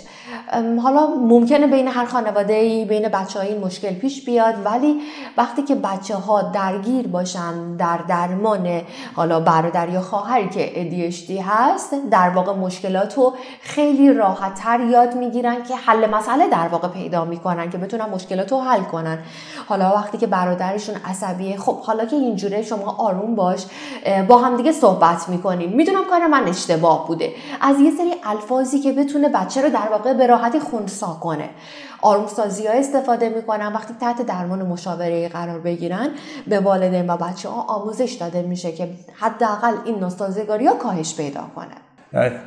حالا ممکنه بین هر خانواده ای بین بچه های این مشکل پیش بیاد ولی وقتی که بچه ها درگیر باشن در درمان حالا برادر یا خواهری که ADHD هست در واقع مشکلات رو خیلی راحتتر یاد می‌گیرن که حل مسئله در واقع پیدا می‌کنن که بتونن مشکلات رو حل کنن. حالا وقتی که برادرشون عصبیه خب حالا که اینجوره شما آروم باش با هم دیگه صحبت می‌کنیم. می‌دونم کار من اشتباه بوده. از یه سری الفاظی که بتونه بچه رو در واقع به راحتی خونسا کنه. آرومسازی ها استفاده می‌کنن. وقتی تحت درمان مشاوره قرار بگیرن به والدین و بچه ها آموزش داده میشه که حداقل این ناسازگاری ها کاهش پیدا کنه.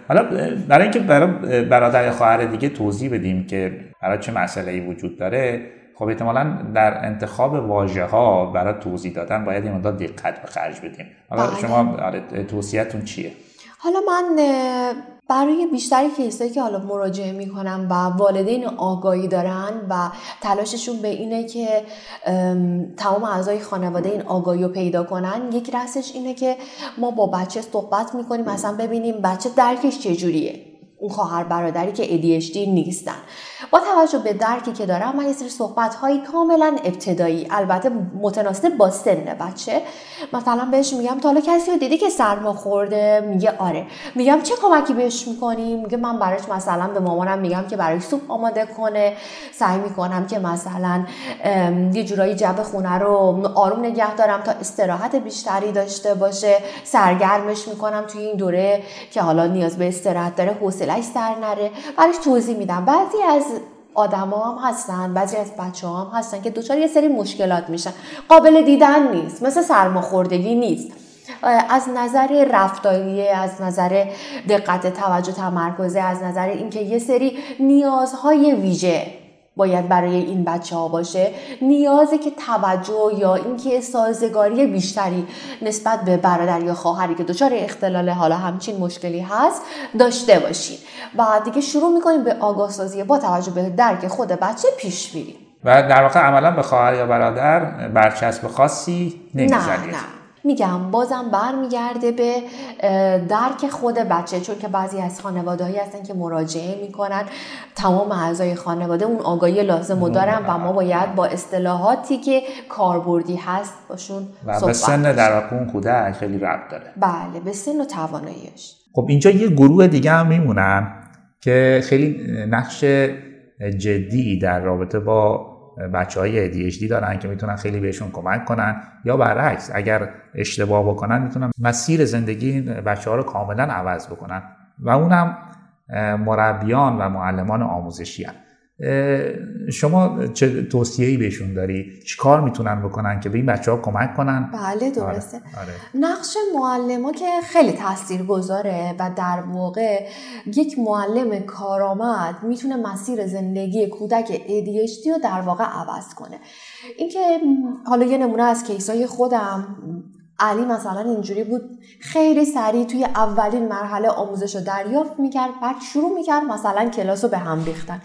حالا برای اینکه برای برادر خواهر دیگه توضیح بدیم که برای چه مسئله ای وجود داره خب احتمالا در انتخاب واژه ها برای توضیح دادن باید این مقدار دقت به خرج بدیم. حالا بله. شما آره، توصیهتون چیه؟ حالا من برای بیشتری کیسایی که حالا مراجعه می‌کنم و والدین آگاهی دارن و تلاششون به اینه که تمام اعضای خانواده این آگاهی رو پیدا کنن یک رسش اینه که ما با بچه صحبت می‌کنیم مثلا ببینیم بچه درکش چجوریه. اون خواهر برادری که ADHD نیستن. با توجه به درکی که دارم من یه سری صحبت های کاملا ابتدایی البته متناسب با سن بچه. مثلا بهش میگم تا حالا کسی رو دیدی که سرما خورده؟ میگه آره. میگم چه کمکی بهش می‌کنیم میگه من براش مثلا به مامانم میگم که برای سوپ آماده کنه. سعی می‌کنم که مثلا یه جورایی جب خونه رو آروم نگه دارم تا استراحت بیشتری داشته باشه. سرگرمش می‌کنم توی این دوره که حالا نیاز به استراحت داره حوصله‌اش سر نره. براش توضیح میدم. بعضی از آدما هم هستن بعضی از بچه هم هستن که دچار یه سری مشکلات میشن. قابل دیدن نیست مثل سرماخوردگی نیست. از نظر رفتاری از نظر دقت توجه تمرکزه از نظر اینکه یه سری نیازهای ویژه باید برای این بچه ها باشه نیازی که توجه یا اینکه سازگاری بیشتری نسبت به برادر یا خواهری که دچار اختلال حالا همچین مشکلی هست داشته باشین. و دیگه شروع می‌کنیم به آگاه سازی با توجه به درک خود بچه پیش میریم و در واقع عملا به خواهر یا برادر برچسب خاصی نمی‌زنید. نه نه. میگم بازم برمیگرده به درک خود بچه چون که بعضی از خانواده هایی هستن که مراجعه می‌کنن. تمام اعضای خانواده اون آگاهی لازم رو دارن و ما باید با اصطلاحاتی که کاربردی هست باشون و به سن در واقع اون کودک خیلی ربط داره. بله به سن و تواناییش خب اینجا یه گروه دیگه هم میمونن که خیلی نقش جدی در رابطه با بچه های ADHD دارن که می‌تونن خیلی بهشون کمک کنن یا برعکس اگر اشتباه بکنن می‌تونن مسیر زندگی بچه ها رو کاملا عوض بکنن و اونم مربیان و معلمان آموزشی هن. شما چه توصیه‌ای بهشون داری کار می‌تونن بکنن که به این بچه ها کمک کنن بله درسته آره. آره. نقش معلم که خیلی تاثیر گذاره و در واقع یک معلم کارآمد می‌تونه مسیر زندگی کودک ADHD رو در واقع عوض کنه اینکه حالا یه نمونه از کیسای خودم علی مثلا اینجوری بود. خیلی سریع توی اولین مرحله آموزش رو دریافت می‌کرد بعد شروع می‌کرد مثلا کلاس رو به هم ریختن.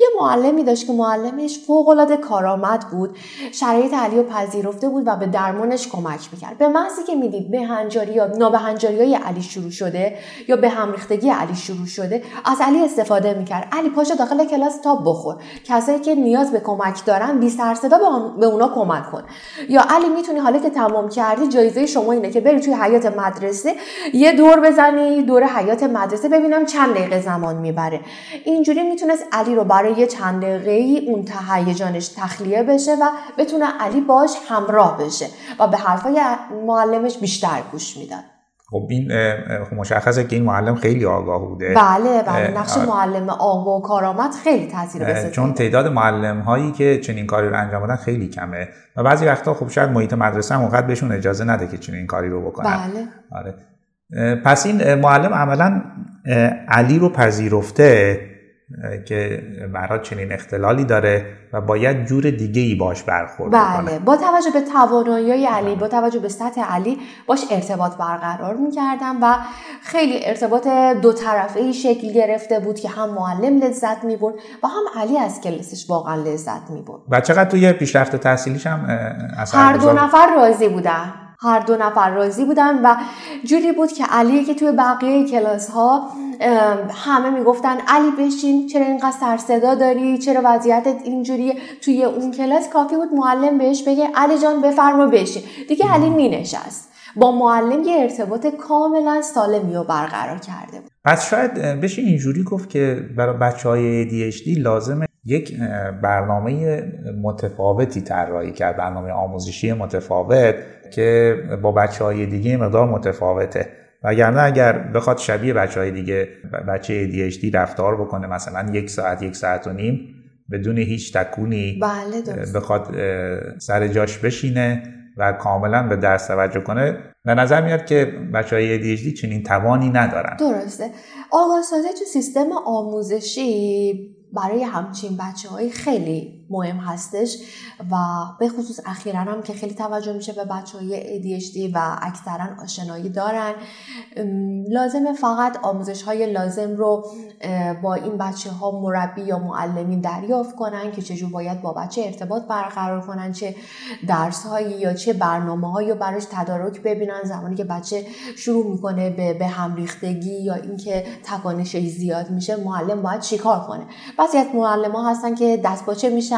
یه معلمی داشت که معلمش فوقالعاده کارآمد بود شرایط علی رو پذیرفته بود و به درمانش کمک می‌کرد. به محضی که می‌دید به هنجاری یا نابهنجاری های علی شروع شده یا به هم ریختگی علی شروع شده از علی استفاده می‌کرد. علی پاشو داخل کلاس تا بخور. کسایی که نیاز به کمک دارن بی سر صدا به اونا کمک کن. یا علی می‌تونی حالا که تمام کردی جایزه شما اینه که بری توی حیات مدرسه یه دور بزنی دور حیات مدرسه ببینم چند دقیقه زمان می‌بره. اینجوری می‌تونست علی رو برای چند دقیقه اون تهیجانش تخلیه بشه و بتونه علی باش همراه بشه و به حرفای معلمش بیشتر گوش می‌داد. خب این خب مشخصه که این معلم خیلی آگاه بوده. بله بله. نقش معلم آگاه و کارآمد خیلی تاثیر بسیار چون تعداد معلم هایی که چنین کاری رو انجام بدن خیلی کمه. و بعضی وقتا خب شاید محیط مدرسه هم اونقدر بهشون اجازه نده که چنین کاری رو بکنن. بله. آره. پس این معلم عملا علی رو پذیرفته. که برای چنین اختلالی داره و باید جور دیگه ای باش برخورد بله با توجه به توانایی علی با توجه به سطح علی باش ارتباط برقرار می‌کردم و خیلی ارتباط دو طرفه ای شکل گرفته بود که هم معلم لذت می‌برد و هم علی از کلاسش واقعا لذت می‌برد. و چقدر توی پیشرفت تحصیلیش هم هر دو نفر راضی بودن. هر دو نفر راضی بودن و جوری بود که علی که توی بقیه کلاس ها همه می‌گفتن علی بشین چرا اینقدر سر صدا داری؟ چرا وضعیتت اینجوریه توی اون کلاس کافی بود معلم بهش بگه علی جان بفرما بشین. دیگه علی مینشست. با معلم یه ارتباط کاملا سالمی رو برقرار کرده بود. پس شاید بشه اینجوری گفت که برای بچه های ADHD لازمه یک برنامه متفاوتی طراحی کرد برنامه آموزشی متفاوت که با بچه های دیگه مقدار متفاوته. وگرنه اگر بخواد شبیه بچه های دیگه بچه ADHD رفتار بکنه مثلا یک ساعت یک ساعت و نیم بدون هیچ تکونی بله بخواد سر جاش بشینه و کاملا به درس توجه کنه به نظر میاد که بچه های ADHD چنین توانی ندارن. درسته. آقا تو سیستم آموزشی برای همچین بچه های خیلی مهم هستش و به خصوص اخیرا هم که خیلی توجه میشه به بچه های ADHD و اکثرا آشنایی دارن. لازمه فقط آموزش های لازم رو با این بچه ها مربی یا معلمین دریافت کنن که چجور باید با بچه ارتباط برقرار کنن چه درس هایی یا چه برنامه هایی رو براش تدارک ببینن. زمانی که بچه شروع می‌کنه به, به هم ریختگی یا اینکه تکانشش زیاد میشه معلم باید چیکار کنه؟ بعضی از معلم ها هستن که دست باچه میشن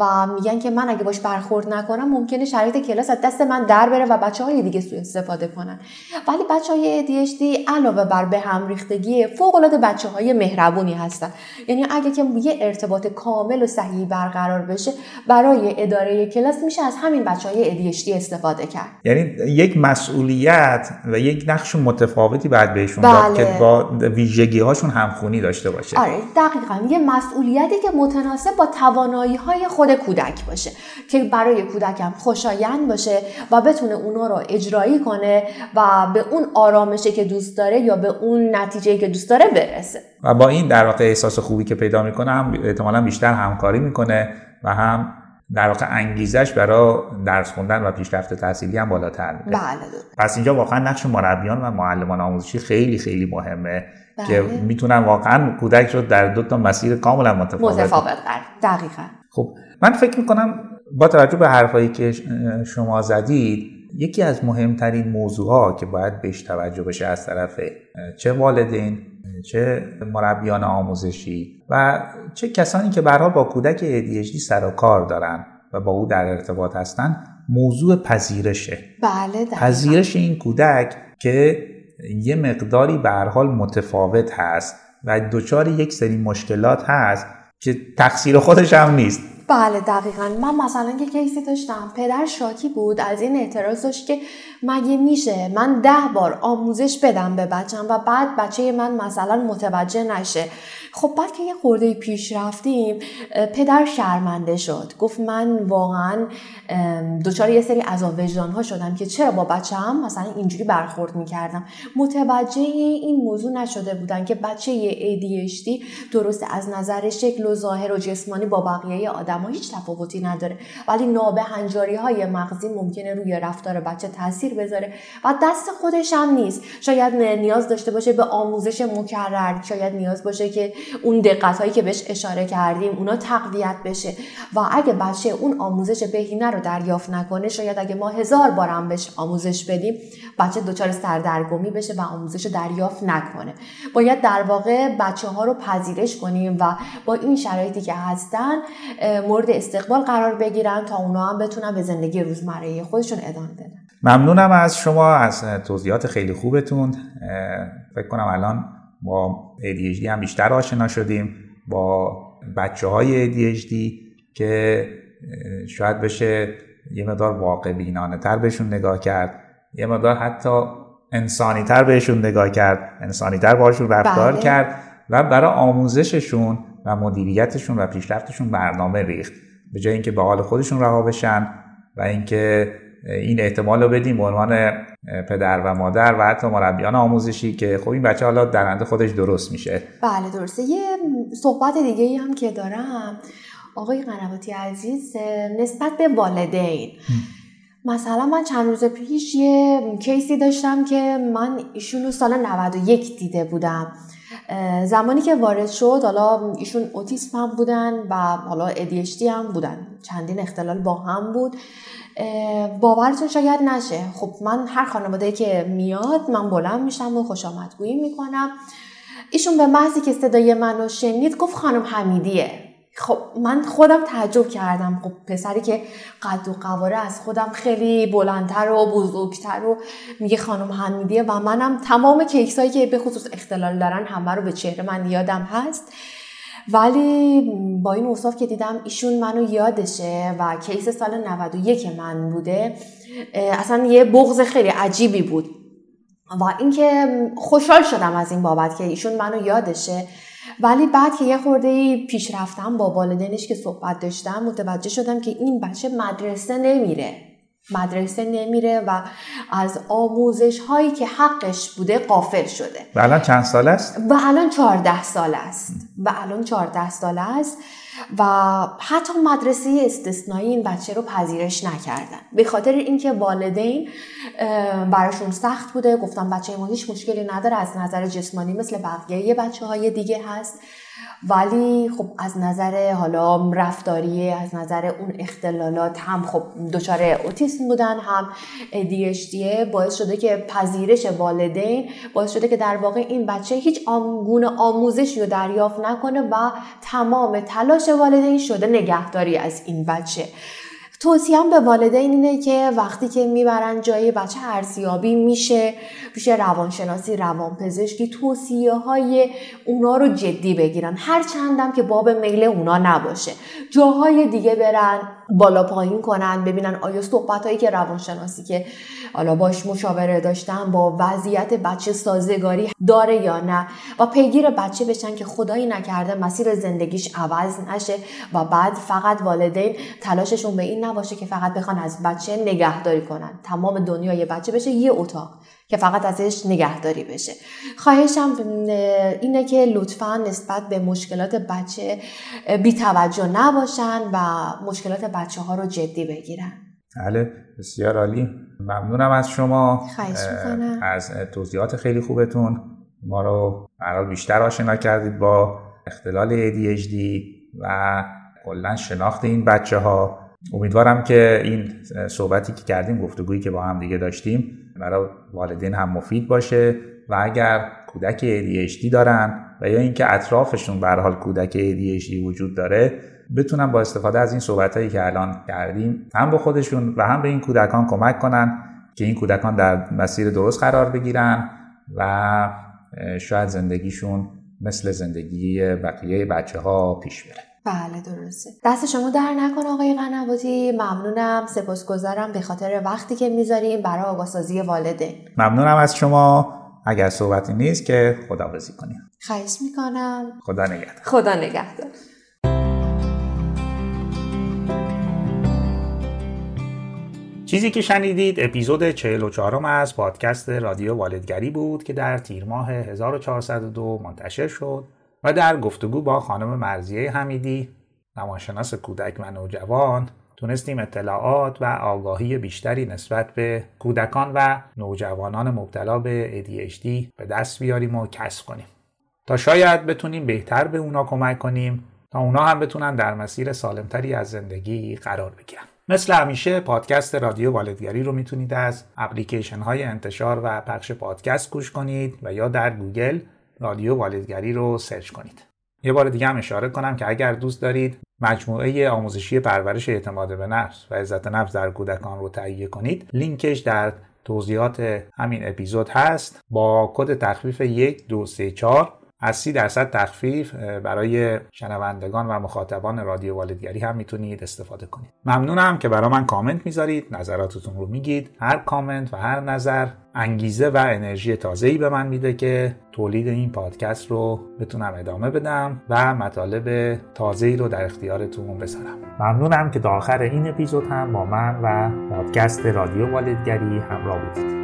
و میگن که من اگه باش برخورد نکنم ممکنه شرایط کلاس از دست من در بره و بچه های دیگه سوء استفاده کنن. ولی بچه های ADHD علاوه بر به هم ریختگی فوق العاده بچه های مهربونی هستن. یعنی اگه که یه ارتباط کامل و صحیح برقرار بشه برای اداره کلاس میشه از همین بچه های ADHD استفاده کرد. یعنی یک مسئولیت و یک نقش متفاوتی بعد بهشون داد بله. که با ویژگی هاشون همخونی داشته باشه. آره دقیقا. یه مسئولیتی که متناسب با توانایی های خود کودک باشه که برای کودکم خوشایند باشه و بتونه اونا رو اجرایی کنه و به اون آرامشه که دوست داره یا به اون نتیجه که دوست داره برسه. و با این در واقع احساس خوبی که پیدا می‌کنه هم احتمالا بیشتر همکاری می‌کنه و هم در واقع انگیزش برای درس خوندن و پیشرفت تحصیلی هم بالاتر میره بله پس اینجا واقعا نقش مربیان و معلمان آموزشی خیلی خیلی مهمه. بله. که می‌تونن واقعا کودک رو در دو تا مسیر کاملا متفاوت متفاوت قرار دقیقا خب من فکر می‌کنم با توجه به حرفایی که شما زدید یکی از مهمترین موضوعها که باید بهش توجه بشه از طرف چه والدین چه مربیان آموزشی و چه کسانی که برحال با کودک ADHD سر و کار دارن و با او در ارتباط هستن موضوع پذیرشه بله دقیقا. پذیرش این کودک که یه مقداری به حال متفاوت هست و دچار یک سری مشکلات هست که تقصیر خودش هم نیست. بله دقیقا. من مثلا که کیسی داشتم. پدر شاکی بود از این اعتراض داشت که مگه میشه؟ من ده بار آموزش بدم به بچم و بعد بچه من مثلا متوجه نشه. خب بعد که یه خورده پیش رفتیم پدر شرمنده شد. گفت من واقعا دچار یه سری عذاب وجدان ها شدم که چرا با بچم مثلا اینجوری برخورد می‌کردم. متوجه این موضوع نشده بودن که بچه ADHD درست از نظر شکل و ظاهر و جسمانی با بقیه آدم ها هیچ تفاوتی نداره. ولی نابهنجاری های مغزی ممکنه روی رفتار بچه تاثیر بذاره. و دست خودش هم نیست. شاید نیاز داشته باشه به آموزش مکرر. شاید نیاز باشه که اون دقت هایی که بهش اشاره کردیم اونا تقویت بشه. و اگه بچه اون آموزش بهینه رو دریافت نکنه شاید اگه ما هزار بارم بهش آموزش بدیم بچه دچار سردرگمی بشه و آموزش رو دریافت نکنه. باید در واقع بچه ها رو پذیرش کنیم و با این شرایطی که هستن مورد استقبال قرار بگیرن تا اونا هم بتونن به زندگی روزمره خودشون ادامه بدن. ممنونم از شما از توضیحات خیلی خوبتون فکر کنم الان با ADHD هم بیشتر آشنا شدیم با بچه های ADHD که شاید بشه یه مقدار واقع بینانه تر بهشون نگاه کرد یه مقدار حتی انسانی تر بهشون نگاه کرد انسانی تر باشون رفتار بله. کرد و برای آموزششون و مدیریتشون و پیشرفتشون برنامه ریخت به جای اینکه به حال خودشون رها بشن و اینکه این احتمال رو بدیم به عنوان پدر و مادر و حتی مربیان آموزشی که خب این بچه حالا درنده خودش درست میشه. بله درسته. یه صحبت دیگه ای هم که دارم. آقای قنواتی عزیز نسبت به والدین. مثلا من چند روز پیش یه کیسی داشتم که من ایشون رو سال 91 دیده بودم. زمانی که وارد شد حالا ایشون اوتیسم هم بودن و حالا ADHD هم بودن. چندین اختلال با هم بود. باورتون شاید نشه. خب من هر خانواده که میاد من بلند میشم و خوش آمدگویی می‌کنم. ایشون به محضی که صدای منو شنید گفت خانم حمیدیه. خب من خودم تعجب کردم. خب پسری که قد و قواره از خودم خیلی بلندتر و بزرگتر و میگه خانم حمیدیه و منم تمام کیکسایی که به خصوص اختلال دارن همه رو به چهره من یادم هست. ولی با این اوصاف که دیدم ایشون منو یادشه و کیس سال 91 من بوده اصلا یه بغض خیلی عجیبی بود. و اینکه خوشحال شدم از این بابت که ایشون منو یادشه. ولی بعد که یه خورده پیش رفتم با والدینش که صحبت داشتم متوجه شدم که این بچه مدرسه نمیره. مدرسه نمیره و از آموزش هایی که حقش بوده قافل شده. و الان چند سال است؟ و الان چهارده سال است. و الان چهارده سال است و حتی مدرسه استثنایی این بچه رو پذیرش نکردن. به خاطر اینکه والدین براشون سخت بوده. گفتم بچه ما هیچ مشکلی نداره. از نظر جسمانی مثل بقیه بچه های دیگه هست. ولی خب از نظر حالا رفتاری از نظر اون اختلالات هم خب دچار اوتیسم بودن هم ADHD باعث شده که پذیرش والدین باعث شده که در واقع این بچه هیچ آمگون آموزشی رو دریافت نکنه و تمام تلاش والدین شده نگهداری از این بچه. توصیم به والدین اینه که وقتی که می‌برن جای بچه ارزیابی میشه پیش روانشناسی روانپزشکی توصیه های اونا رو جدی بگیرن. هر چندم که باب میل اونا نباشه. جاهای دیگه برن. بالا پایین کنن ببینن آیا صحبت هایی که روانشناسی که حالا باش مشاوره داشتن با وضعیت بچه سازگاری داره یا نه و پیگیر بچه بشن که خدایی نکرده مسیر زندگیش عوض نشه و بعد فقط والدین تلاششون به این نباشه که فقط بخوان از بچه نگهداری کنن. تمام دنیای بچه بشه یه اتاق. که فقط ازش نگهداری بشه. خواهشم اینه که لطفا نسبت به مشکلات بچه بی توجه نباشن و مشکلات بچه ها رو جدی بگیرن. بله بسیار عالی. ممنونم از شما. خواهش می‌کنم. از توضیحات خیلی خوبتون. ما رو برای بیشتر آشنا کردید با اختلال ADHD و کلا شناخت این بچه ها امیدوارم که این صحبتی که کردیم گفتگویی که با هم دیگه داشتیم برای والدین هم مفید باشه و اگر کودک ADHD دارن و یا اینکه اطرافشون به حال کودک ADHD وجود داره بتونن با استفاده از این صحبت که الان کردیم هم به خودشون و هم به این کودکان کمک کنن که این کودکان در مسیر درست قرار بگیرن و شاید زندگیشون مثل زندگی بقیه بچه ها پیش بره. بله درسته. دست شما در نکن آقای قنواتی. ممنونم. سپاسگزارم به خاطر وقتی که می‌ذاریم برای آگاهسازی والدین ممنونم از شما. اگر صحبتی نیست که خداحافظی کنیم. خواهش می‌کنم. خدا نگهدار. خدا نگهدار. چیزی که شنیدید اپیزود 44 از پادکست رادیو والدگری بود که در تیر ماه 1402 منتشر شد. و در گفتگو با خانم مرزیه حمیدی روانشناس کودک و نوجوان تونستیم اطلاعات و آگاهی بیشتری نسبت به کودکان و نوجوانان مبتلا به ADHD به دست بیاریم و کسب کنیم. تا شاید بتونیم بهتر به اونا کمک کنیم تا اونا هم بتونن در مسیر سالمتری از زندگی قرار بگیرن. مثل همیشه پادکست رادیو والدگری رو می‌تونید از اپلیکیشن های انتشار و پخش پادکست گوش کنید و یا در گوگل رادیو والدگری رو search کنید. یه بار دیگه هم اشاره کنم که اگر دوست دارید مجموعه آموزشی پرورش اعتماد به نفس و عزت نفس در کودکان رو تهیه کنید لینکش در توضیحات همین اپیزود هست. با کد تخفیف 1 2 3 4 از 30 درصد تخفیف برای شنوندگان و مخاطبان رادیو والدگری هم می‌تونید استفاده کنید. ممنونم که برای من کامنت می‌ذارید نظراتتون رو میگید. هر کامنت و هر نظر انگیزه و انرژی تازه‌ای به من میده که تولید این پادکست رو بتونم ادامه بدم و مطالب تازه‌ای رو در اختیارتون بذارم. ممنونم که تا آخر این اپیزود هم با من و پادکست رادیو والدگری همراه بودید.